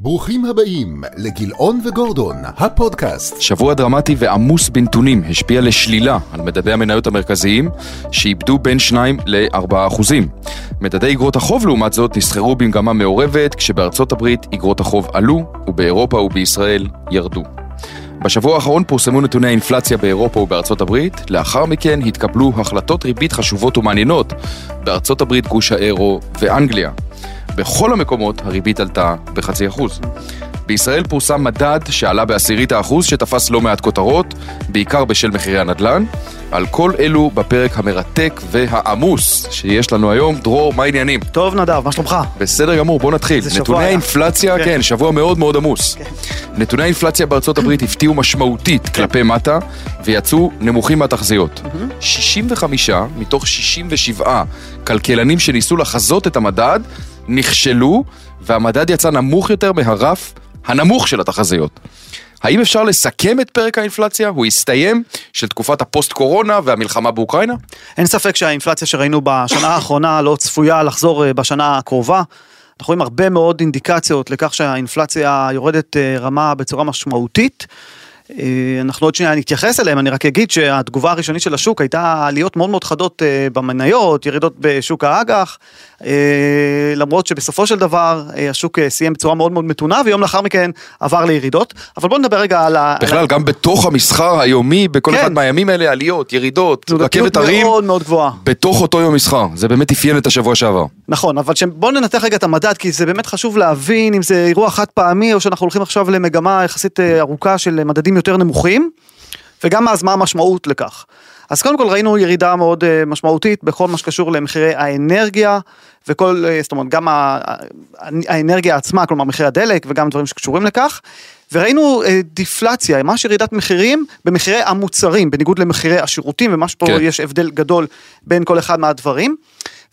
ברוכים הבאים לגילאון וגורדון, הפודקאסט. שבוע דרמטי ועמוס בנתונים השפיע לשלילה על מדדי המניות המרכזיים, שאיבדו בין 2 ל-4 אחוזים. מדדי אגרות החוב לעומת זאת נסחרו במגמה מעורבת, כשבארצות הברית אגרות החוב עלו, ובאירופה ובישראל ירדו. בשבוע האחרון פורסמו נתוני האינפלציה באירופה ובארצות הברית, לאחר מכן התקבלו החלטות ריבית חשובות ומעניינות בארצות הברית, גוש האירו ואנגליה. בכל המקומות הריבית עלתה בחצי אחוז. בישראל פורסם מדד שעלה בעשירית האחוז שתפס לא מעט כותרות, בעיקר בשל מחירי הנדל"ן. על כל אלו בפרק המרתק והעמוס שיש לנו היום. דרור, מה העניינים? טוב נדב, מה שלומך? בסדר גמור, בוא נתחיל. נתוני. האינפלציה, כן. כן, שבוע מאוד מאוד עמוס. כן. נתוני האינפלציה בארצות הברית הפתיעו משמעותית כלפי מטה, ויצאו נמוכים מהתחזיות. 65 מתוך 67 כלכלנים שניסו לחזות את המדד, נכשלו, והמדד יצא נמוך יותר מהרף הנמוך של התחזיות. האם אפשר לסכם את פרק האינפלציה? הוא הסתיים של תקופת הפוסט-קורונה והמלחמה באוקראינה? אין ספק שהאינפלציה שראינו בשנה האחרונה לא צפויה לחזור אה, בשנה הקרובה. אנחנו רואים הרבה מאוד אינדיקציות לכך שהאינפלציה יורדת אה, רמה בצורה משמעותית. אה, אנחנו עוד שנייה נתייחס אליהם, אני רק אגיד שהתגובה הראשונית של השוק הייתה עליות מאוד מאוד חדות במניות, ירידות בשוק האג"ח, למרות שבסופו של דבר אה, השוק אה, סיים בצורה מאוד מאוד מתונה ויום לאחר מכן עבר לירידות, אבל בואו נדבר רגע על ה... על בכלל, גם בתוך המסחר היומי, בכל כן. אחד מהימים האלה, עליות, ירידות, רכבת הרים, מאוד מאוד גבוהה. בתוך אותו יום מסחר. זה באמת אפיין את השבוע שעבר. נכון, אבל בואו ננתח רגע את המדד, כי זה באמת חשוב להבין אם זה אירוע חד פעמי, או שאנחנו הולכים עכשיו למגמה יחסית אה, ארוכה של מדדים יותר נמוכים, וגם אז מה המשמעות לכך. אז קודם כל ראינו ירידה מאוד אה, משמעותית בכל מה שקשור למחירי האנרגיה, וכל, אה, זאת אומרת, גם האנרגיה עצמה, כלומר מחירי הדלק, וגם דברים שקשורים לכך. וראינו אה, דיפלציה, ממש ירידת מחירים במחירי המוצרים, בניגוד למחירי השירותים, וממש פה כן. יש הבדל גדול בין כל אחד מהדברים.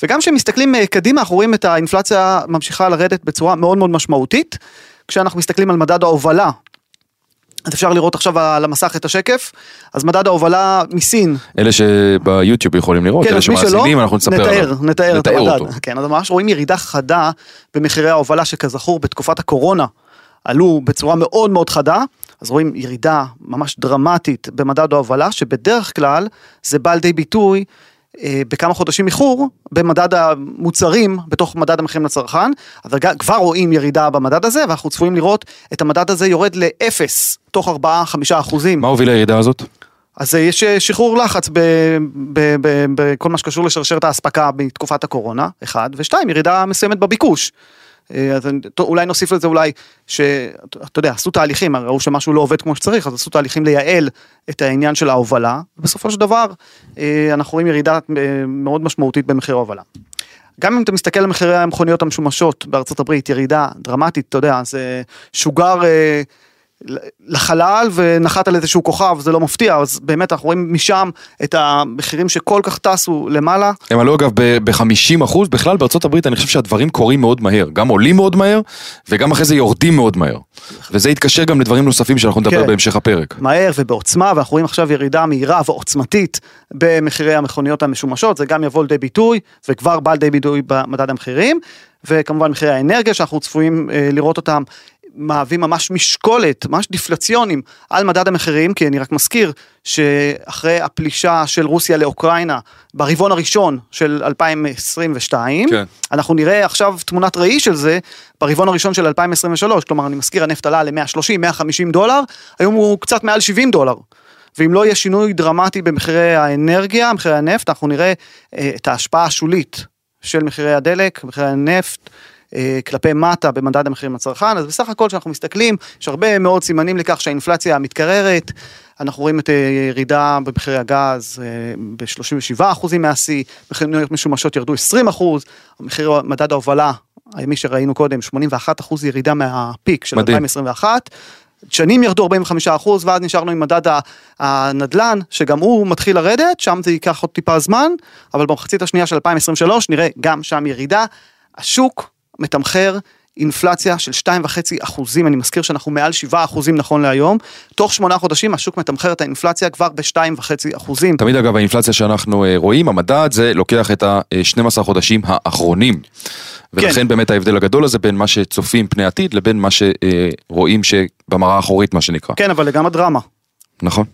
וגם כשמסתכלים קדימה, אנחנו רואים את האינפלציה ממשיכה לרדת בצורה מאוד מאוד משמעותית. כשאנחנו מסתכלים על מדד ההובלה, אז אפשר לראות עכשיו על המסך את השקף, אז מדד ההובלה מסין, אלה שביוטיוב יכולים לראות, אלה כן, שלא, שמאזינים, אנחנו נספר נתאר, עליו. נתאר את נתאר המדד. אותו. כן, אז ממש רואים ירידה חדה במחירי ההובלה שכזכור בתקופת הקורונה עלו בצורה מאוד מאוד חדה, אז רואים ירידה ממש דרמטית במדד ההובלה, שבדרך כלל זה בא לידי ביטוי בכמה חודשים איחור במדד המוצרים בתוך מדד המחירים לצרכן, אבל כבר רואים ירידה במדד הזה, ואנחנו צפויים לראות את המדד הזה יורד לאפס תוך 4-5 אחוזים. מה הוביל לירידה הזאת? אז אה, יש אה, שחרור לחץ בכל מה שקשור לשרשרת האספקה בתקופת הקורונה, אחד, ושתיים, ירידה מסוימת בביקוש. אה, אז אני- טוב, אולי נוסיף לזה אולי, שאתה יודע, עשו תהליכים, ראו שמשהו לא עובד כמו שצריך, אז עשו תהליכים לייעל את העניין של ההובלה, ובסופו של דבר אה, אנחנו רואים ירידה אה, מאוד משמעותית במחיר ההובלה. גם אם אתה מסתכל על מחירי המכוניות המשומשות בארצות הברית, ירידה דרמטית, אתה יודע, זה שוגר אה, לחלל ונחת על איזשהו כוכב, זה לא מפתיע, אז באמת אנחנו רואים משם את המחירים שכל כך טסו למעלה. הם עלו אגב ב-50 אחוז, בכלל בארצות הברית אני חושב שהדברים קורים מאוד מהר, גם עולים מאוד מהר, וגם אחרי זה יורדים מאוד מהר. וזה יתקשר גם לדברים נוספים שאנחנו נדבר כן. בהמשך הפרק. מהר ובעוצמה, ואנחנו רואים עכשיו ירידה מהירה ועוצמתית במחירי המכוניות המשומשות, זה גם יבוא לידי ביטוי, וכבר בא לידי ביטוי במדד המחירים, וכמובן מחירי האנרגיה שאנחנו צפויים אה, לראות אותם. מהווים ממש משקולת, ממש דיפלציונים על מדד המחירים, כי אני רק מזכיר שאחרי הפלישה של רוסיה לאוקראינה ברבעון הראשון של 2022, כן. אנחנו נראה עכשיו תמונת ראי של זה ברבעון הראשון של 2023, כלומר אני מזכיר הנפט עלה ל-130-150 דולר, היום הוא קצת מעל 70 דולר. ואם לא יהיה שינוי דרמטי במחירי האנרגיה, מחירי הנפט, אנחנו נראה אה, את ההשפעה השולית של מחירי הדלק, מחירי הנפט. אה, כלפי מטה במדד המחירים לצרכן, אז בסך הכל כשאנחנו מסתכלים, יש הרבה מאוד סימנים לכך שהאינפלציה מתקררת, אנחנו רואים את אה, ירידה במחירי הגז ב-37% מהשיא, מכוניות משומשות ירדו 20%, מחיר מדד ההובלה הימי שראינו קודם, 81% ירידה מהפיק של מדהים. 2021. שנים ירדו 45 אחוז ואז נשארנו עם מדד הנדלן שגם הוא מתחיל לרדת שם זה ייקח עוד טיפה זמן אבל במחצית השנייה של 2023 נראה גם שם ירידה. השוק מתמחר אינפלציה של 2.5 אחוזים, אני מזכיר שאנחנו מעל 7 אחוזים נכון להיום, תוך שמונה חודשים השוק מתמחר את האינפלציה כבר ב-2.5 אחוזים. תמיד אגב האינפלציה שאנחנו אה, רואים, המדד זה לוקח את ה-12 חודשים האחרונים. ולכן כן. באמת ההבדל הגדול הזה בין מה שצופים פני עתיד לבין מה שרואים שבמראה האחורית מה שנקרא. כן, אבל לגמרי דרמה. נכון.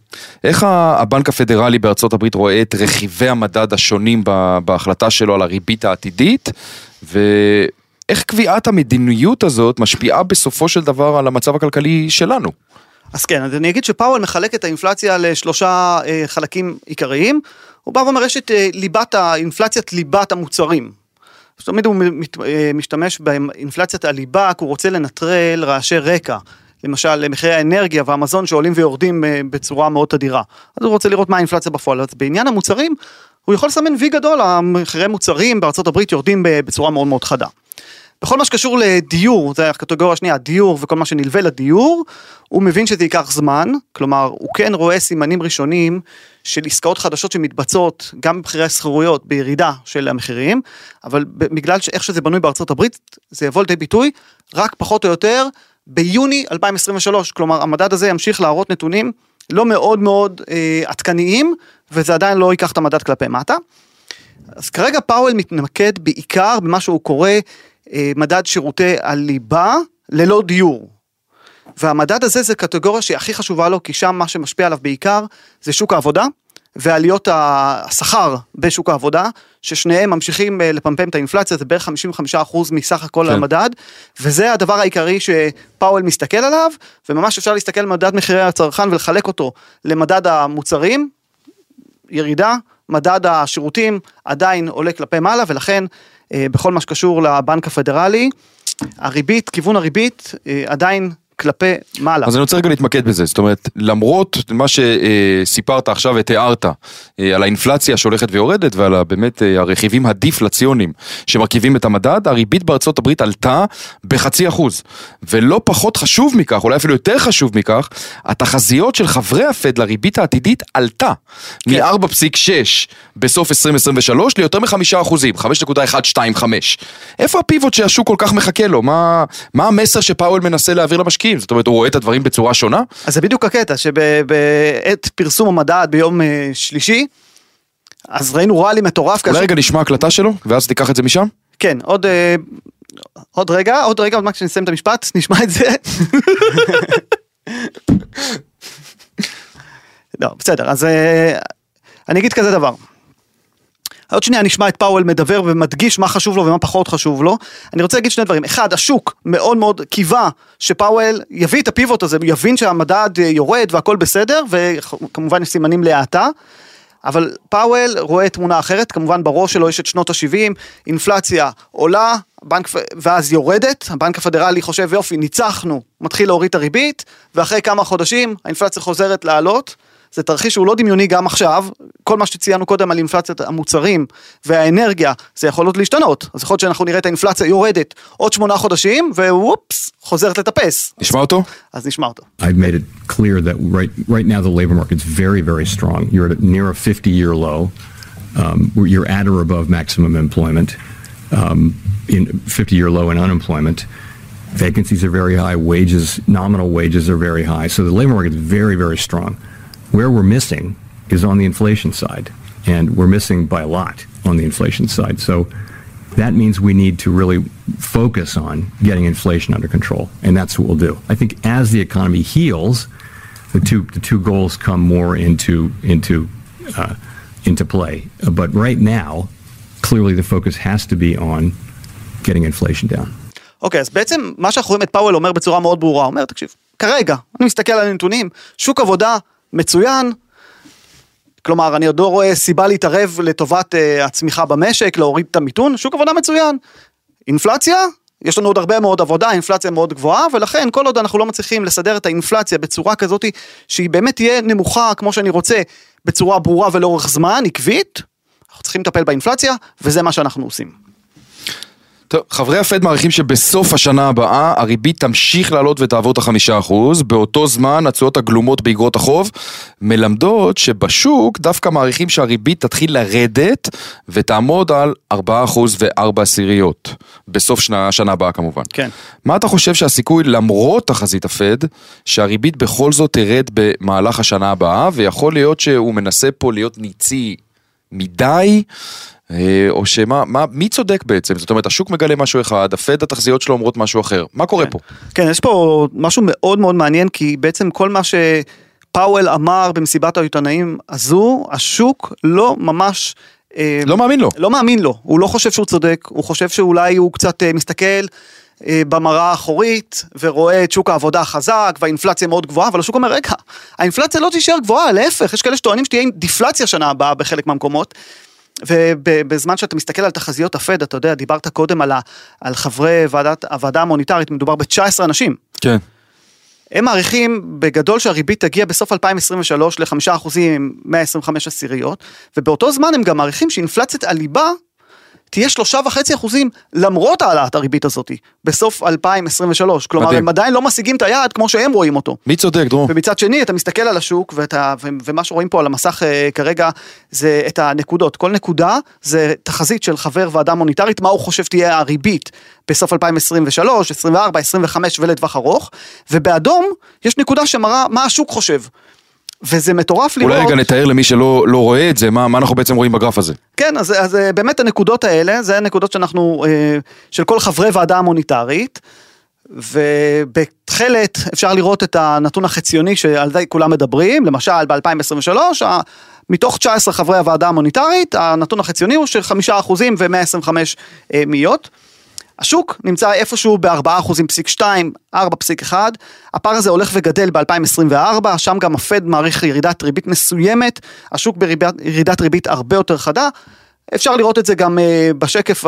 איך הבנק הפדרלי בארצות הברית רואה את רכיבי המדד השונים בהחלטה שלו על הריבית העתידית, ואיך קביעת המדיניות הזאת משפיעה בסופו של דבר על המצב הכלכלי שלנו? אז כן, אז אני אגיד שפאוול מחלק את האינפלציה לשלושה אה, חלקים עיקריים. הוא בא ואומר, יש את אה, ליבת האינפלציית ליבת המוצרים. תמיד הוא מת, אה, משתמש באינפלציית הליבה, כי הוא רוצה לנטרל רעשי רקע. למשל, מחירי האנרגיה והמזון שעולים ויורדים אה, בצורה מאוד תדירה. אז הוא רוצה לראות מה האינפלציה בפועל. אז בעניין המוצרים, הוא יכול לסמן וי גדול, המחירי מוצרים הברית יורדים ב- בצורה מאוד מאוד חדה. בכל מה שקשור לדיור, זה הקטגוריה השנייה, דיור וכל מה שנלווה לדיור, הוא מבין שזה ייקח זמן, כלומר, הוא כן רואה סימנים ראשונים של עסקאות חדשות שמתבצעות גם במחירי השכירויות בירידה של המחירים, אבל בגלל שאיך שזה בנוי בארצות הברית, זה יבוא לידי ביטוי רק פחות או יותר ביוני 2023, כלומר, המדד הזה ימשיך להראות נתונים לא מאוד מאוד אה, עדכניים, וזה עדיין לא ייקח את המדד כלפי מטה. אז כרגע פאוול מתמקד בעיקר במה שהוא קורא מדד שירותי הליבה ללא דיור. והמדד הזה זה קטגוריה שהיא הכי חשובה לו, כי שם מה שמשפיע עליו בעיקר זה שוק העבודה ועליות השכר בשוק העבודה, ששניהם ממשיכים אה, לפמפם את האינפלציה, זה בערך 55% מסך הכל כן. המדד, וזה הדבר העיקרי שפאוול מסתכל עליו, וממש אפשר להסתכל על מדד מחירי הצרכן ולחלק אותו למדד המוצרים, ירידה, מדד השירותים עדיין עולה כלפי מעלה, ולכן אה, בכל מה שקשור לבנק הפדרלי, הריבית, כיוון הריבית אה, עדיין כלפי מעלה. אז אני רוצה רגע להתמקד בזה, זאת אומרת, למרות מה שסיפרת עכשיו ותיארת אה, על האינפלציה שהולכת ויורדת ועל באמת אה, הרכיבים הדיפלציוניים שמרכיבים את המדד, הריבית בארצות הברית עלתה בחצי אחוז. ולא פחות חשוב מכך, אולי אפילו יותר חשוב מכך, התחזיות של חברי הפד לריבית העתידית עלתה. כן. מ-4.6 בסוף 2023 ליותר מ-5 אחוזים, 5.125. איפה הפיבוט שהשוק כל כך מחכה לו? מה, מה המסר שפאוול מנסה להעביר למשקיעים? זאת אומרת, הוא רואה את הדברים בצורה שונה? אז זה בדיוק הקטע, שבעת פרסום המדד ביום אה, שלישי, אז ראינו רלי מטורף. אולי כאשר- רגע נשמע הקלטה שלו, ואז תיקח את זה משם? כן, עוד, אה, עוד רגע, עוד רגע, עוד מעט כשנסיים את המשפט, נשמע את זה. לא, בסדר, אז אה, אני אגיד כזה דבר. עוד שנייה נשמע את פאוול מדבר ומדגיש מה חשוב לו ומה פחות חשוב לו. אני רוצה להגיד שני דברים. אחד, השוק מאוד מאוד קיווה שפאוול יביא את הפיבוט הזה, יבין שהמדד יורד והכל בסדר, וכמובן יש סימנים להאטה. אבל פאוול רואה תמונה אחרת, כמובן בראש שלו יש את שנות ה-70, אינפלציה עולה, בנק, ואז יורדת, הבנק הפדרלי חושב יופי, ניצחנו, מתחיל להוריד את הריבית, ואחרי כמה חודשים האינפלציה חוזרת לעלות. זה תרחיש שהוא לא דמיוני גם עכשיו, כל מה שציינו קודם על אינפלציית המוצרים והאנרגיה, זה יכול עוד להשתנות. אז יכול להיות שאנחנו נראה את האינפלציה יורדת עוד שמונה חודשים, ווופס, חוזרת לטפס. נשמע אותו? אז נשמע אותו. I've made it clear that right right now the labor market's very very strong. You're at near a 50-year low. Um, you're at or above maximum employment. Um, in 50-year low in unemployment. Vacancies are very high. Wages, nominal wages are very high. So the labor market is very very strong. Where we're missing is on the inflation side, and we're missing by a lot on the inflation side. So that means we need to really focus on getting inflation under control, and that's what we'll do. I think as the economy heals, the two the two goals come more into into uh, into play. Uh, but right now, clearly the focus has to be on getting inflation down. אוקיי, אז בעצם מה שאנחנו רואים את פאוול אומר בצורה מאוד ברורה, הוא אומר, תקשיב, כרגע, אני מסתכל על הנתונים, שוק עבודה מצוין, כלומר, אני עוד לא רואה סיבה להתערב לטובת uh, הצמיחה במשק, להוריד את המיתון, שוק עבודה מצוין. אינפלציה, יש לנו עוד הרבה מאוד עבודה, אינפלציה מאוד גבוהה, ולכן כל עוד אנחנו לא מצליחים לסדר את האינפלציה בצורה כזאת שהיא באמת תהיה נמוכה כמו שאני רוצה, בצורה ברורה ולאורך זמן, עקבית, אנחנו צריכים לטפל באינפלציה, וזה מה שאנחנו עושים. טוב, חברי הפד מעריכים שבסוף השנה הבאה הריבית תמשיך לעלות ותעבור את החמישה אחוז, באותו זמן התשואות הגלומות באגרות החוב מלמדות שבשוק דווקא מעריכים שהריבית תתחיל לרדת ותעמוד על ארבעה אחוז וארבע עשיריות, בסוף שנה, השנה הבאה כמובן. כן. מה אתה חושב שהסיכוי למרות תחזית הפד, שהריבית בכל זאת תרד במהלך השנה הבאה, ויכול להיות שהוא מנסה פה להיות ניצי מדי, או שמה, מה, מי צודק בעצם? זאת אומרת, השוק מגלה משהו אחד, הפד התחזיות שלו אומרות משהו אחר. מה קורה פה? כן, יש פה משהו מאוד מאוד מעניין, כי בעצם כל מה שפאוול אמר במסיבת העיתונאים הזו, השוק לא ממש... אה, לא מאמין לו. לא מאמין לו, הוא לא חושב שהוא צודק, הוא חושב שאולי הוא קצת אה, מסתכל אה, במראה האחורית ורואה את שוק העבודה חזק והאינפלציה מאוד גבוהה, אבל השוק אומר, רגע, האינפלציה לא תישאר גבוהה, להפך, יש כאלה שטוענים שתהיה דיפלציה שנה הבאה בחלק מהמקומות. ובזמן שאתה מסתכל על תחזיות הפד, אתה יודע, דיברת קודם על, ה, על חברי ועדת, הוועדה המוניטרית, מדובר ב-19 אנשים. כן. הם מעריכים בגדול שהריבית תגיע בסוף 2023 ל-5% עם 125 עשיריות, ובאותו זמן הם גם מעריכים שאינפלציית הליבה תהיה שלושה וחצי אחוזים למרות העלאת הריבית הזאת בסוף 2023. כלומר, מדהים. הם עדיין לא משיגים את היעד כמו שהם רואים אותו. מי צודק, דרור? ומצד שני, אתה מסתכל על השוק, ואתה, ומה שרואים פה על המסך אה, כרגע, זה את הנקודות. כל נקודה זה תחזית של חבר ועדה מוניטרית, מה הוא חושב תהיה הריבית בסוף 2023, 24, 25 ולטווח ארוך, ובאדום יש נקודה שמראה מה השוק חושב. וזה מטורף לראות. אולי רגע נתאר למי שלא לא רואה את זה, מה, מה אנחנו בעצם רואים בגרף הזה. כן, אז, אז אה, באמת הנקודות האלה, זה הנקודות שאנחנו, אה, של כל חברי ועדה המוניטרית, ובתכלת אפשר לראות את הנתון החציוני שעל זה כולם מדברים, למשל ב-2023, מתוך 19 חברי הוועדה המוניטרית, הנתון החציוני הוא של 5% ו-125 אה, מאיות. השוק נמצא איפשהו ב-4.2, 4.1, הפער הזה הולך וגדל ב-2024, שם גם הפד מעריך ירידת ריבית מסוימת, השוק בירידת ריבית הרבה יותר חדה. אפשר לראות את זה גם uh, בשקף uh,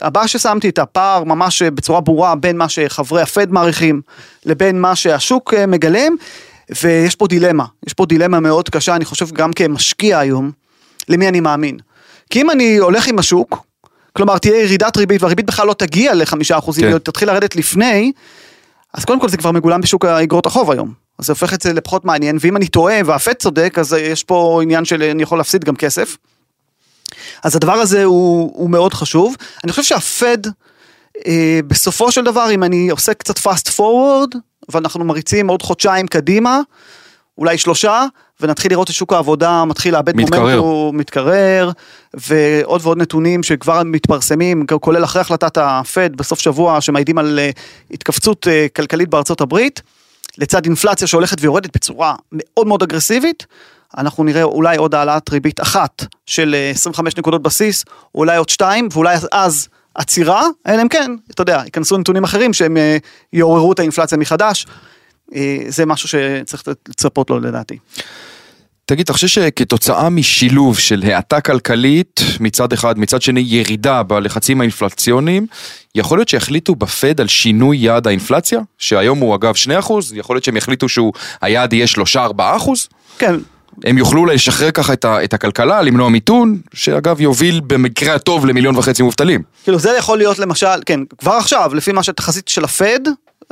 הבא ששמתי, את הפער ממש uh, בצורה ברורה בין מה שחברי הפד מעריכים לבין מה שהשוק מגלם, ויש פה דילמה, יש פה דילמה מאוד קשה, אני חושב גם כמשקיע היום, למי אני מאמין. כי אם אני הולך עם השוק, כלומר תהיה ירידת ריבית והריבית בכלל לא תגיע לחמישה אחוזים, כן. תתחיל לרדת לפני, אז קודם כל זה כבר מגולם בשוק האגרות החוב היום. אז זה הופך את זה לפחות מעניין, ואם אני טועה והפד צודק, אז יש פה עניין של אני יכול להפסיד גם כסף. אז הדבר הזה הוא, הוא מאוד חשוב. אני חושב שהפד, אה, בסופו של דבר, אם אני עושה קצת fast forward, ואנחנו מריצים עוד חודשיים קדימה, אולי שלושה, ונתחיל לראות את שוק העבודה מתחיל לאבד מתקרר. מומנטום, מתקרר, ועוד ועוד נתונים שכבר מתפרסמים, כולל אחרי החלטת הפד בסוף שבוע, שמעידים על אה, התכווצות אה, כלכלית בארצות הברית, לצד אינפלציה שהולכת ויורדת בצורה מאוד מאוד אגרסיבית, אנחנו נראה אולי עוד העלאת ריבית אחת של אה, 25 נקודות בסיס, אולי עוד שתיים, ואולי אז עצירה, אלא אם כן, אתה יודע, ייכנסו נתונים אחרים שהם אה, יעוררו את האינפלציה מחדש. אה, זה משהו שצריך לצפות לו לדעתי. תגיד, אתה חושב שכתוצאה משילוב של האטה כלכלית מצד אחד, מצד שני ירידה בלחצים האינפלציוניים, יכול להיות שיחליטו בפד על שינוי יעד האינפלציה? שהיום הוא אגב 2%, יכול להיות שהם יחליטו שהיעד יהיה 3-4%? כן, הם יוכלו לשחרר ככה את, ה, את הכלכלה, למנוע מיתון, שאגב יוביל במקרה הטוב למיליון וחצי מובטלים. כאילו זה יכול להיות למשל, כן, כבר עכשיו, לפי מה שהתחזית של הפד,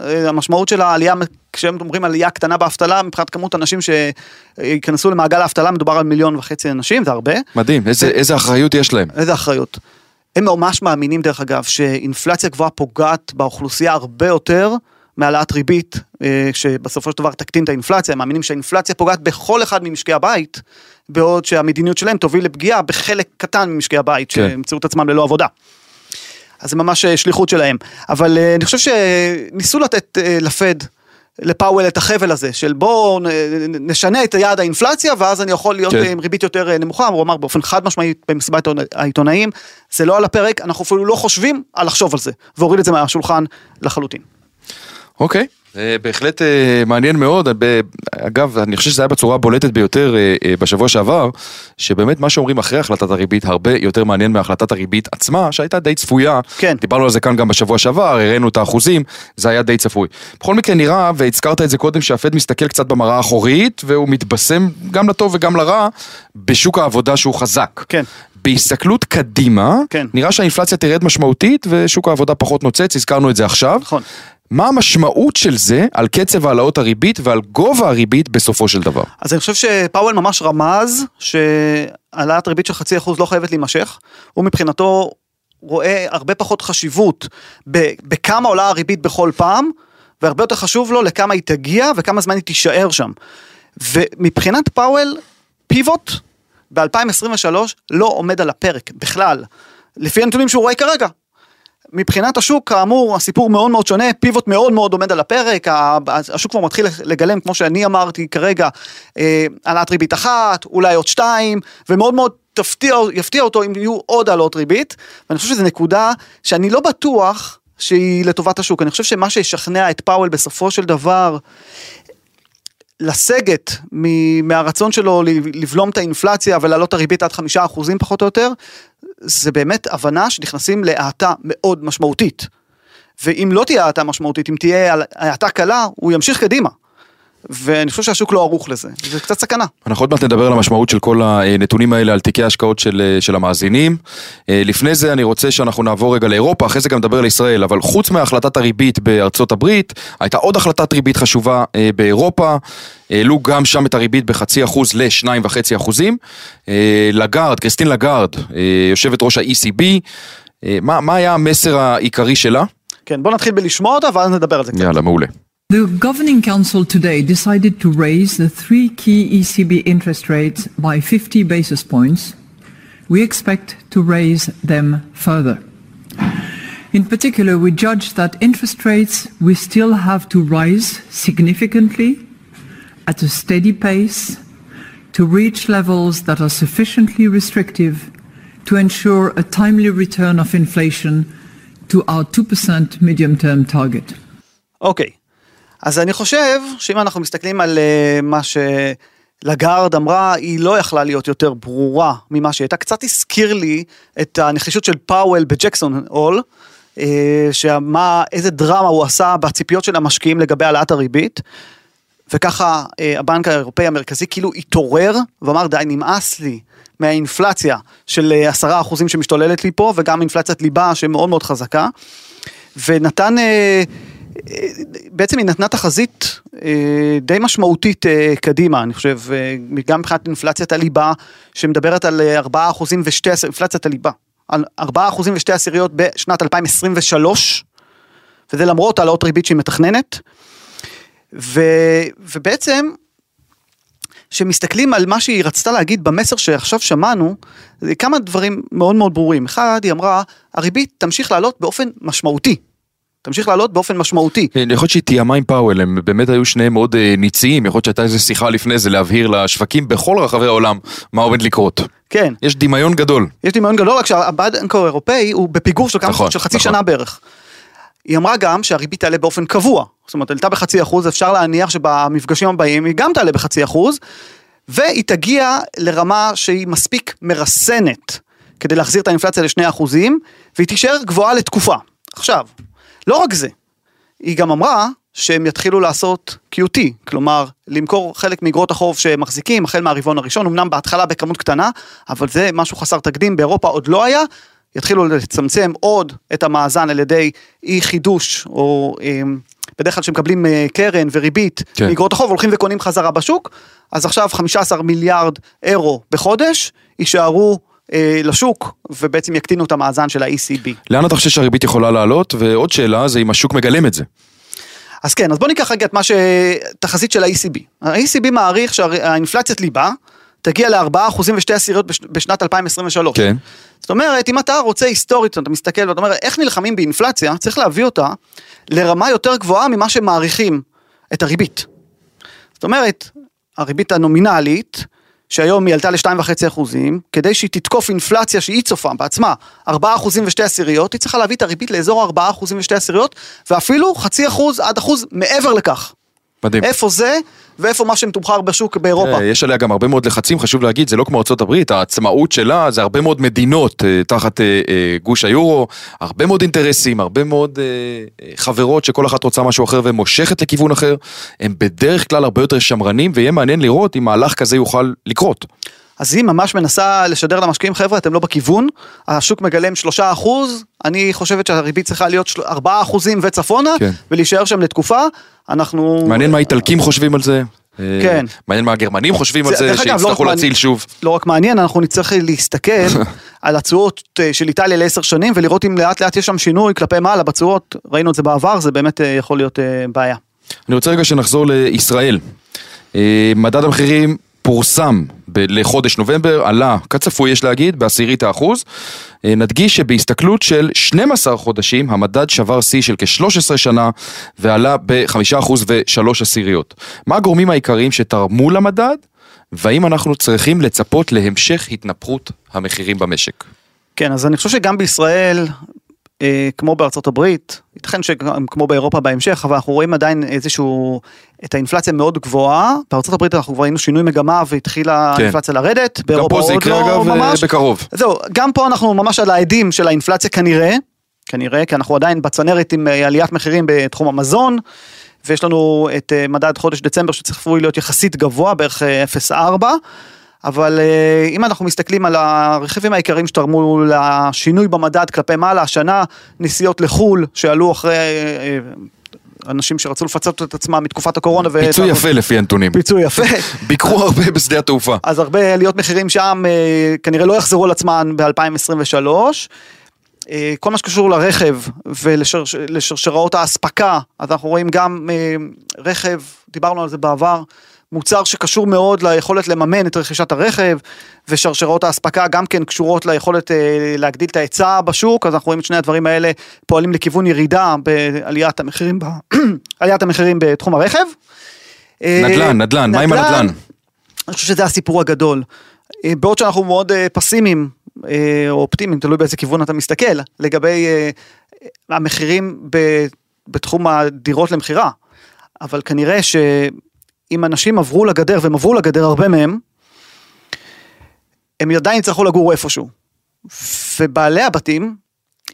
אה, המשמעות של העלייה, כשהם אומרים עלייה קטנה באבטלה, מבחינת כמות אנשים שייכנסו למעגל האבטלה, מדובר על מיליון וחצי אנשים, זה הרבה. מדהים, איזה, איזה אחריות יש להם. איזה אחריות. הם ממש מאמינים דרך אגב שאינפלציה גבוהה פוגעת באוכלוסייה הרבה יותר מהעלאת ריבית, אה, שבסופו של דבר תקטין את האינפלציה, הם מאמינים שהאינפלציה פוגעת בכל אחד ממשקי הבית, בעוד שהמדיניות שלהם תוביל לפגיעה בחלק קטן ממשקי הבית, כן. שימצאו את עצמם ללא עבודה. אז זה ממש אה, שליחות שלהם. אבל אה, אני חושב שניסו לתת לפד, לפאוול את החבל הזה, של בואו נשנה את יעד האינפלציה, ואז אני יכול להיות כן. עם ריבית יותר אה, נמוכה, הוא אמר באופן חד משמעי במסיבת העיתונאים, זה לא על הפרק, אנחנו אפילו לא חושבים על לחשוב על זה, והוריד את זה מהשולחן לחלוטין. אוקיי. אה, בהחלט אה, מעניין מאוד, אגב אני חושב שזה היה בצורה הבולטת ביותר אה, בשבוע שעבר, שבאמת מה שאומרים אחרי החלטת הריבית הרבה יותר מעניין מהחלטת הריבית עצמה, שהייתה די צפויה, כן. דיברנו על זה כאן גם בשבוע שעבר, הראינו את האחוזים, זה היה די צפוי. בכל מקרה נראה, והזכרת את זה קודם, שהפד מסתכל קצת במראה האחורית, והוא מתבשם גם לטוב וגם לרע, בשוק העבודה שהוא חזק. כן. בהסתכלות קדימה, כן. נראה שהאינפלציה תרד משמעותית ושוק העבודה פחות נוצץ, הזכרנו את זה עכשיו. נכון. מה המשמעות של זה על קצב העלאות הריבית ועל גובה הריבית בסופו של דבר? אז אני חושב שפאוול ממש רמז שהעלאת ריבית של חצי אחוז לא חייבת להימשך. הוא מבחינתו רואה הרבה פחות חשיבות בכמה עולה הריבית בכל פעם, והרבה יותר חשוב לו לכמה היא תגיע וכמה זמן היא תישאר שם. ומבחינת פאוול, פיבוט ב-2023 לא עומד על הפרק בכלל, לפי הנתונים שהוא רואה כרגע. מבחינת השוק, כאמור, הסיפור מאוד מאוד שונה, פיבוט מאוד מאוד עומד על הפרק, השוק כבר מתחיל לגלם, כמו שאני אמרתי כרגע, אה, העלאת ריבית אחת, אולי עוד שתיים, ומאוד מאוד תפתיע, יפתיע אותו אם יהיו עוד העלות ריבית, ואני חושב שזו נקודה שאני לא בטוח שהיא לטובת השוק, אני חושב שמה שישכנע את פאוול בסופו של דבר, לסגת מהרצון שלו לבלום את האינפלציה ולהעלות את הריבית עד חמישה אחוזים פחות או יותר, זה באמת הבנה שנכנסים להאטה מאוד משמעותית. ואם לא תהיה האטה משמעותית, אם תהיה האטה קלה, הוא ימשיך קדימה. ואני חושב שהשוק לא ערוך לזה, זה קצת סכנה. אנחנו עוד מעט נדבר על המשמעות של כל הנתונים האלה על תיקי ההשקעות של, של המאזינים. אה, לפני זה אני רוצה שאנחנו נעבור רגע לאירופה, אחרי זה גם נדבר על ישראל, אבל חוץ מהחלטת הריבית בארצות הברית, הייתה עוד החלטת ריבית חשובה אה, באירופה, העלו גם שם את הריבית בחצי אחוז לשניים וחצי אחוזים. אה, לגארד, קריסטין לגארד, יושבת ראש ה-ECB, מה, מה היה המסר העיקרי שלה? כן, בוא נתחיל בלשמוע אותה ואז נדבר על זה קצת. יאללה, מעולה. The Governing Council today decided to raise the three key ECB interest rates by 50 basis points. We expect to raise them further. In particular, we judge that interest rates will still have to rise significantly at a steady pace to reach levels that are sufficiently restrictive to ensure a timely return of inflation to our 2% medium-term target. Okay, אז אני חושב שאם אנחנו מסתכלים על uh, מה שלגארד אמרה, היא לא יכלה להיות יותר ברורה ממה שהיא הייתה. קצת הזכיר לי את הנחישות של פאוול בג'קסון הול, uh, שמה, איזה דרמה הוא עשה בציפיות של המשקיעים לגבי העלאת הריבית. וככה uh, הבנק האירופאי המרכזי כאילו התעורר ואמר די נמאס לי מהאינפלציה של עשרה אחוזים שמשתוללת לי פה וגם אינפלציית ליבה שמאוד מאוד חזקה. ונתן בעצם היא נתנה תחזית אה, די משמעותית אה, קדימה, אני חושב, אה, גם מבחינת אינפלציית הליבה, שמדברת על 4 אחוזים ושתי, אינפלציית הליבה, על 4 אחוזים ושתי עשיריות בשנת 2023, וזה למרות העלאות ריבית שהיא מתכננת, ו, ובעצם, כשמסתכלים על מה שהיא רצתה להגיד במסר שעכשיו שמענו, כמה דברים מאוד מאוד ברורים. אחד, היא אמרה, הריבית תמשיך לעלות באופן משמעותי. תמשיך לעלות באופן משמעותי. כן, יכול להיות שהיא תיאמה עם פאוול, הם באמת היו שניהם מאוד אה, ניציים, יכול להיות שהייתה איזו שיחה לפני זה להבהיר לשווקים בכל רחבי העולם מה עומד לקרות. כן. יש דמיון גדול. יש דמיון גדול, רק שהבנק האירופאי הוא בפיגור של, נכון, של חצי נכון. שנה בערך. היא אמרה גם שהריבית תעלה באופן קבוע, זאת אומרת עלתה בחצי אחוז, אפשר להניח שבמפגשים הבאים היא גם תעלה בחצי אחוז, והיא תגיע לרמה שהיא מספיק מרסנת כדי להחזיר את האינפלציה לשני אחוזים, והיא תישאר גבוהה לתקופה. עכשיו, לא רק זה, היא גם אמרה שהם יתחילו לעשות QT, כלומר למכור חלק מאגרות החוב שהם מחזיקים החל מהרבעון הראשון, אמנם בהתחלה בכמות קטנה, אבל זה משהו חסר תקדים, באירופה עוד לא היה, יתחילו לצמצם עוד את המאזן על ידי אי חידוש, או אה, בדרך כלל שמקבלים אה, קרן וריבית כן. מאגרות החוב, הולכים וקונים חזרה בשוק, אז עכשיו 15 מיליארד אירו בחודש, יישארו אה, לשוק, ובעצם יקטינו את המאזן של ה-ECB. לאן אתה חושב שהריבית יכולה לעלות? ועוד שאלה, זה אם השוק מגלם את זה. אז כן, אז בוא ניקח רגע את מה ש... תחזית של ה-ECB. ה-ECB מעריך שהאינפלציית ליבה תגיע ל-4% ושתי עשיריות בש... בשנת 2023. כן. זאת אומרת, אם אתה רוצה היסטורית, אתה מסתכל ואתה אומר, איך נלחמים באינפלציה, צריך להביא אותה לרמה יותר גבוהה ממה שמעריכים את הריבית. זאת אומרת, הריבית הנומינלית, שהיום היא עלתה ל-2.5 אחוזים, כדי שהיא תתקוף אינפלציה שהיא צופה בעצמה 4 אחוזים ושתי עשיריות, היא צריכה להביא את הריבית לאזור 4 אחוזים ושתי עשיריות, ואפילו חצי אחוז עד אחוז מעבר לכך. מדהים. איפה זה, ואיפה מה שמתומחר בשוק באירופה. אה, יש עליה גם הרבה מאוד לחצים, חשוב להגיד, זה לא כמו הברית, העצמאות שלה זה הרבה מאוד מדינות אה, תחת אה, גוש היורו, הרבה מאוד אינטרסים, הרבה מאוד חברות שכל אחת רוצה משהו אחר ומושכת לכיוון אחר, הם בדרך כלל הרבה יותר שמרנים, ויהיה מעניין לראות אם מהלך כזה יוכל לקרות. אז היא ממש מנסה לשדר למשקיעים, חבר'ה, אתם לא בכיוון, השוק מגלם 3 אחוז, אני חושבת שהריבית צריכה להיות 4 אחוזים וצפונה, כן. ולהישאר שם לתקופה, אנחנו... מעניין מה האיטלקים חושבים על זה. אה, כן. מעניין מה הגרמנים חושבים על זה- זה, לא רק שיצטרכו מעניין- להציל שוב. לא רק מעניין, אנחנו נצטרך להסתכל על התשואות אה, של איטליה לעשר שנים, ולראות אם לאט לאט יש שם שינוי כלפי מעלה בתשואות, ראינו את זה בעבר, זה באמת אה, יכול להיות אה, בעיה. אני רוצה רגע שנחזור לישראל. אה, מדד המחירים פורסם לחודש נובמבר, עלה, כצפוי יש להגיד, בעשירית האחוז. אה, נדגיש שבהסתכלות של 12 חודשים, המדד שבר שיא של כ-13 שנה ועלה ב-5% ו-3 עשיריות. מה הגורמים העיקריים שתרמו למדד, והאם אנחנו צריכים לצפות להמשך התנפחות המחירים במשק? כן, אז אני חושב שגם בישראל, כמו בארצות הברית, ייתכן שגם כמו באירופה בהמשך, אבל אנחנו רואים עדיין איזשהו, את האינפלציה מאוד גבוהה. בארצות הברית אנחנו כבר ראינו שינוי מגמה והתחילה כן. האינפלציה לרדת, גם באירופה פה זה עוד יקרה לא אגב אה, ממש. בקרוב. זהו, גם פה אנחנו ממש על העדים של האינפלציה כנראה, כנראה, כי אנחנו עדיין בצנרת עם אה, עליית מחירים בתחום המזון, ויש לנו את אה, מדד חודש דצמבר שצפוי להיות יחסית גבוה, בערך אה, 0.4, אבל אה, אם אנחנו מסתכלים על הרכיבים העיקריים שתרמו לשינוי במדד כלפי מעלה, השנה נסיעות לחו"ל שעלו אחרי... אה, אה, אנשים שרצו לפצות את עצמם מתקופת הקורונה. פיצוי ה- יפה לפי הנתונים. פיצוי יפה. ביקרו הרבה בשדה התעופה. אז הרבה עליות מחירים שם אה, כנראה לא יחזרו על עצמן ב-2023. אה, כל מה שקשור לרכב ולשרשראות האספקה, אז אנחנו רואים גם רכב, דיברנו על זה בעבר, מוצר שקשור מאוד ליכולת לממן את רכישת הרכב, ושרשראות האספקה גם כן קשורות ליכולת אה, להגדיל את ההיצע בשוק, אז אנחנו רואים את שני הדברים האלה פועלים לכיוון ירידה בעליית המחירים, עליית המחירים בתחום הרכב. אה, נדל"ן, נדל"ן, מה עם הנדל"ן? אני חושב שזה הסיפור הגדול. אה, בעוד שאנחנו מאוד פסימיים, או אופטימיים, תלוי באיזה כיוון אתה מסתכל, לגבי המחירים בתחום הדירות למכירה. אבל כנראה שאם אנשים עברו לגדר, והם עברו לגדר הרבה מהם, הם עדיין יצטרכו לגור איפשהו. ובעלי הבתים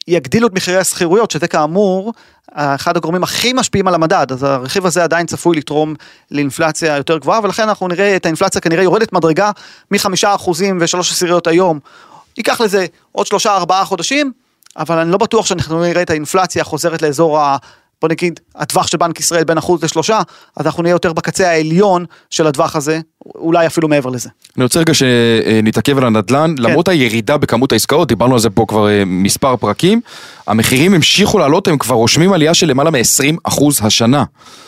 יגדילו את מחירי השכירויות, שזה כאמור אחד הגורמים הכי משפיעים על המדד, אז הרכיב הזה עדיין צפוי לתרום לאינפלציה יותר גבוהה, ולכן אנחנו נראה את האינפלציה כנראה יורדת מדרגה מחמישה אחוזים ושלוש עשיריות היום. ייקח לזה עוד שלושה ארבעה חודשים, אבל אני לא בטוח שאנחנו נראה את האינפלציה חוזרת לאזור ה... בוא נגיד, הטווח של בנק ישראל בין אחוז לשלושה, אז אנחנו נהיה יותר בקצה העליון של הטווח הזה, אולי אפילו מעבר לזה. אני רוצה רגע שנתעכב על הנדל"ן, כן. למרות הירידה בכמות העסקאות, דיברנו על זה פה כבר אה, מספר פרקים, המחירים המשיכו לעלות, הם כבר רושמים עלייה של למעלה מ-20% השנה.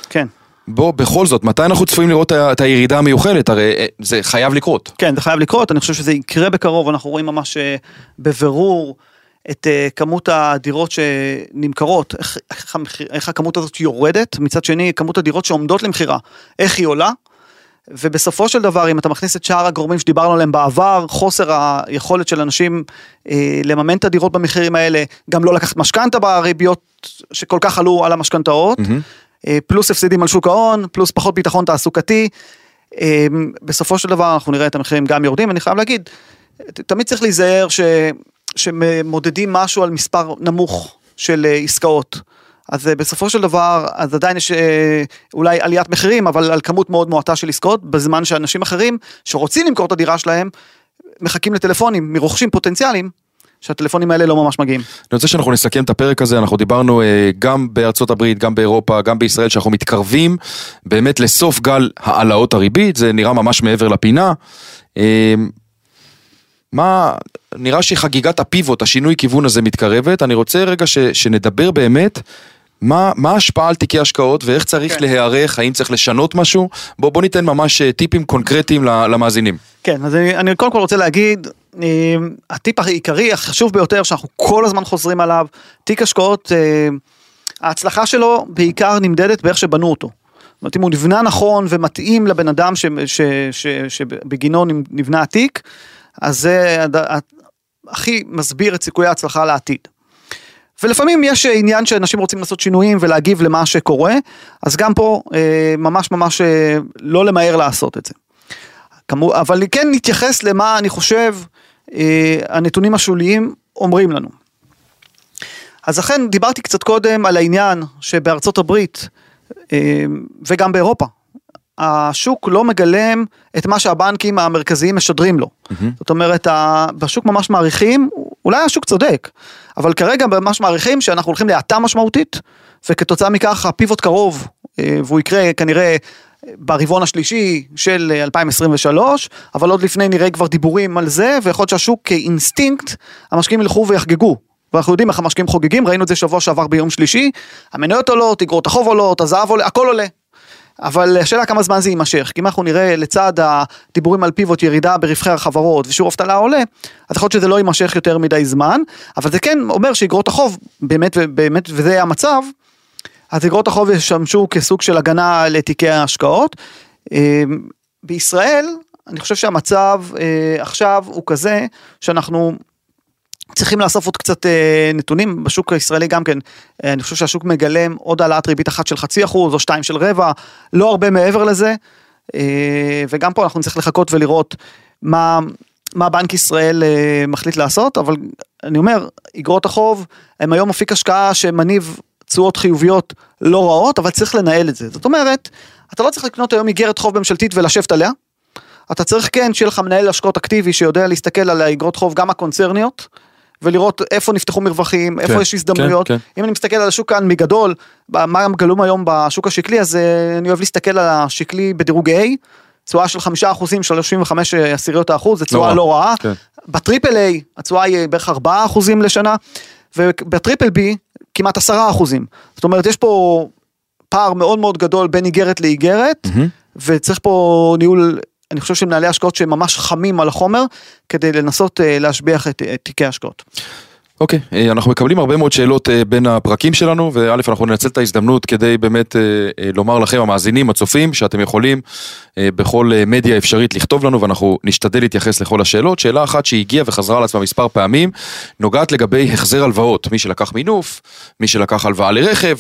כן. בוא, בכל זאת, מתי אנחנו צפויים לראות את הירידה המיוחלת? הרי אה, זה חייב לקרות. כן, זה חייב לקרות, אני חושב שזה יקרה בקרוב, אנחנו רואים ממש אה, בבירור את אה, כמות הדירות שנמכרות, איך, איך, איך הכמות הזאת יורדת, מצד שני כמות הדירות שעומדות למכירה, איך היא עולה, ובסופו של דבר אם אתה מכניס את שאר הגורמים שדיברנו עליהם בעבר, חוסר היכולת של אנשים אה, לממן את הדירות במחירים האלה, גם לא לקחת משכנתה בריביות שכל כך עלו על המשכנתאות, אה, פלוס הפסדים על שוק ההון, פלוס פחות ביטחון תעסוקתי. אה, בסופו של דבר אנחנו נראה את המחירים גם יורדים, אני חייב להגיד, תמיד צריך להיזהר ש, שמודדים משהו על מספר נמוך של אה, עסקאות. אז אה, בסופו של דבר, אז עדיין יש אה, אולי עליית מחירים, אבל על כמות מאוד מועטה של עסקאות, בזמן שאנשים אחרים שרוצים למכור את הדירה שלהם, מחכים לטלפונים מרוכשים פוטנציאליים, שהטלפונים האלה לא ממש מגיעים. אני רוצה שאנחנו נסכם את הפרק הזה, אנחנו דיברנו גם בארצות הברית, גם באירופה, גם בישראל, שאנחנו מתקרבים באמת לסוף גל העלאות הריבית, זה נראה ממש מעבר לפינה. מה, נראה שחגיגת הפיבוט, השינוי כיוון הזה מתקרבת, אני רוצה רגע ש, שנדבר באמת. מה, מה ההשפעה על תיקי השקעות ואיך צריך כן. להיערך, האם צריך לשנות משהו? בוא, בוא ניתן ממש אה, טיפים קונקרטיים למאזינים. כן, אז אני, אני קודם כל רוצה להגיד, אה, הטיפ העיקרי, החשוב ביותר, שאנחנו כל הזמן חוזרים עליו, תיק השקעות, אה, ההצלחה שלו בעיקר נמדדת באיך שבנו אותו. זאת אומרת, אם הוא נבנה נכון ומתאים לבן אדם ש, ש, ש, שבגינו נבנה התיק, אז זה הכי מסביר את סיכויי ההצלחה לעתיד. ולפעמים יש עניין שאנשים רוצים לעשות שינויים ולהגיב למה שקורה, אז גם פה אה, ממש ממש אה, לא למהר לעשות את זה. אבל כן נתייחס למה אני חושב אה, הנתונים השוליים אומרים לנו. אז אכן דיברתי קצת קודם על העניין שבארצות הברית וגם באירופה, השוק לא מגלם את מה שהבנקים המרכזיים משדרים לו. זאת אומרת, בשוק ממש מעריכים, אולי השוק צודק, אבל כרגע ממש מעריכים שאנחנו הולכים להאטה משמעותית, וכתוצאה מכך הפיבוט קרוב, אה, והוא יקרה כנראה ברבעון השלישי של אה, 2023, אבל עוד לפני נראה כבר דיבורים על זה, ויכול להיות שהשוק כאינסטינקט, המשקיעים ילכו ויחגגו. ואנחנו יודעים איך המשקיעים חוגגים, ראינו את זה שבוע שעבר ביום שלישי, המניות עולות, אגרות החוב עולות, הזהב עולה, הכל עולה. אבל השאלה כמה זמן זה יימשך, כי אם אנחנו נראה לצד הדיבורים על פיבוט ירידה ברווחי החברות ושיעור אבטלה עולה, אז יכול להיות שזה לא יימשך יותר מדי זמן, אבל זה כן אומר שאגרות החוב, באמת, באמת, וזה המצב, אז אגרות החוב ישמשו כסוג של הגנה לתיקי ההשקעות. אה, בישראל, אני חושב שהמצב אה, עכשיו הוא כזה שאנחנו צריכים לאסוף עוד קצת אה, נתונים בשוק הישראלי גם כן, אה, אני חושב שהשוק מגלם עוד העלאת ריבית אחת של חצי אחוז או שתיים של רבע, לא הרבה מעבר לזה, אה, וגם פה אנחנו נצטרך לחכות ולראות מה, מה בנק ישראל מחליט לעשות, אבל אני אומר, אגרות החוב הם היום אפיק השקעה שמניב תשואות חיוביות לא רעות, אבל צריך לנהל את זה. זאת אומרת, אתה לא צריך לקנות היום איגרת חוב ממשלתית ולשבת עליה, אתה צריך כן שיהיה לך מנהל השקעות אקטיבי שיודע להסתכל על האגרות חוב גם הקונצרניות. ולראות איפה נפתחו מרווחים, איפה כן, יש הזדמנויות. כן, אם אני מסתכל על השוק כאן מגדול, מה גלום היום בשוק השקלי, אז אה, אני אוהב להסתכל על השקלי בדירוג A, תשואה של חמישה אחוזים, 35 עשיריות האחוז, זו תשואה רע. לא רעה. כן. בטריפל A, התשואה היא בערך 4 אחוזים לשנה, ובטריפל B, כמעט 10 אחוזים. זאת אומרת, יש פה פער מאוד מאוד גדול בין איגרת לאיגרת, וצריך פה ניהול, אני חושב שמנהלי השקעות שהם ממש חמים על החומר, כדי לנסות אה, להשביח את, תיקי ההשקעות. אוקיי, אה, אנחנו מקבלים הרבה מאוד שאלות אה, בין הפרקים שלנו, וא' אנחנו ננצל את ההזדמנות כדי באמת לומר לכם, המאזינים, הצופים, שאתם יכולים בכל מדיה אפשרית לכתוב לנו, ואנחנו נשתדל להתייחס לכל השאלות. שאלה אחת שהגיעה וחזרה על עצמה מספר פעמים, נוגעת לגבי החזר הלוואות. מי שלקח מינוף, מי שלקח הלוואה לרכב,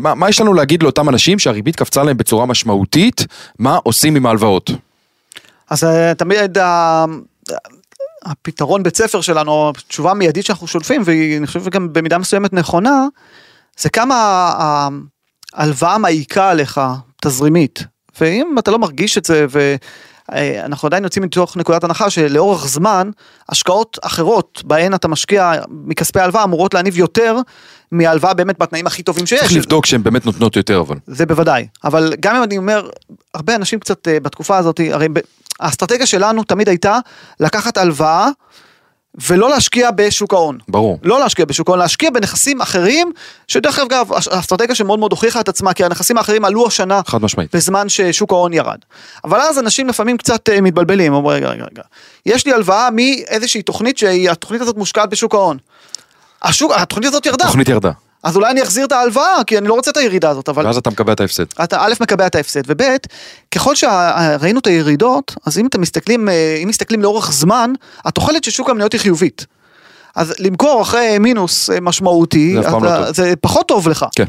מה, מה יש לנו להגיד לאותם אנשים שהריבית קפצה להם בצורה משמעותית, מה עושים עם ההלוואות? אז אה, תמיד הפתרון בית ספר שלנו, התשובה המיידית שאנחנו שולפים, ואני חושב שגם במידה מסוימת נכונה, זה כמה ההלוואה מעיקה עליך תזרימית. ואם אתה לא מרגיש את זה, ואנחנו עדיין יוצאים מתוך נקודת הנחה שלאורך זמן, השקעות אחרות בהן אתה משקיע מכספי ההלוואה אמורות להניב יותר מההלוואה באמת בתנאים הכי טובים שיש. צריך לבדוק שהן באמת נותנות יותר, אבל. זה בוודאי, אבל גם אם אני אומר, הרבה אנשים קצת אה, בתקופה הזאת, הרי האסטרטגיה שלנו תמיד הייתה לקחת הלוואה ולא להשקיע בשוק ההון. ברור. לא להשקיע בשוק ההון, להשקיע בנכסים אחרים, שדרך אגב, האסטרטגיה שמאוד מאוד הוכיחה את עצמה, כי הנכסים האחרים עלו השנה חד משמעית. בזמן ששוק ההון ירד. אבל אז אנשים לפעמים קצת אה, מתבלבלים, אומרים רגע, רגע, רגע, יש לי הלוואה מאיזושהי תוכנית שהתוכנית הזאת מושקעת בשוק ההון. השוק, התוכנית הזאת ירדה, תוכנית ירדה, אז אולי אני אחזיר את ההלוואה, כי אני לא רוצה את הירידה הזאת, אבל ואז אתה מקבל את ההפסד. אתה א' מקבע את ההפסד, וב' ככל שראינו את הירידות, אז אם אתם מסתכלים, אה, אם מסתכלים לאורך זמן, התוחלת של שוק המניות היא חיובית. אז למכור אחרי מינוס אה, משמעותי, זה אתה- לא. זה פחות טוב לך. כן.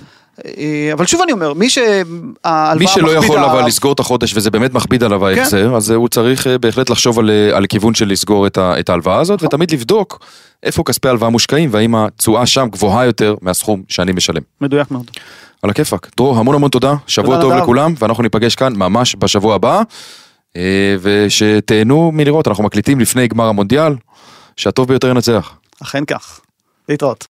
אה, אבל שוב אני אומר, מי שההלוואה מי שלא יכול מכבידה אבל עליו- לסגור את החודש וזה באמת מכביד עליו כן. ההחזר, אז הוא צריך אה, בהחלט לחשוב על, אה, על כיוון של לסגור את, ה, את ההלוואה הזאת. ותמיד לבדוק איפה כספי ההלוואה מושקעים והאם התשואה שם גבוהה יותר מהסכום שאני משלם. מדויק מאוד. על הכיפאק. דרור, המון המון תודה, שבוע תודה, טוב נדב. לכולם, ואנחנו ניפגש כאן ממש בשבוע הבא, אה, ושתהנו מלראות, אנחנו מקליטים לפני גמר המונדיאל, שהטוב ביותר ינצח. אכן כך. להתראות.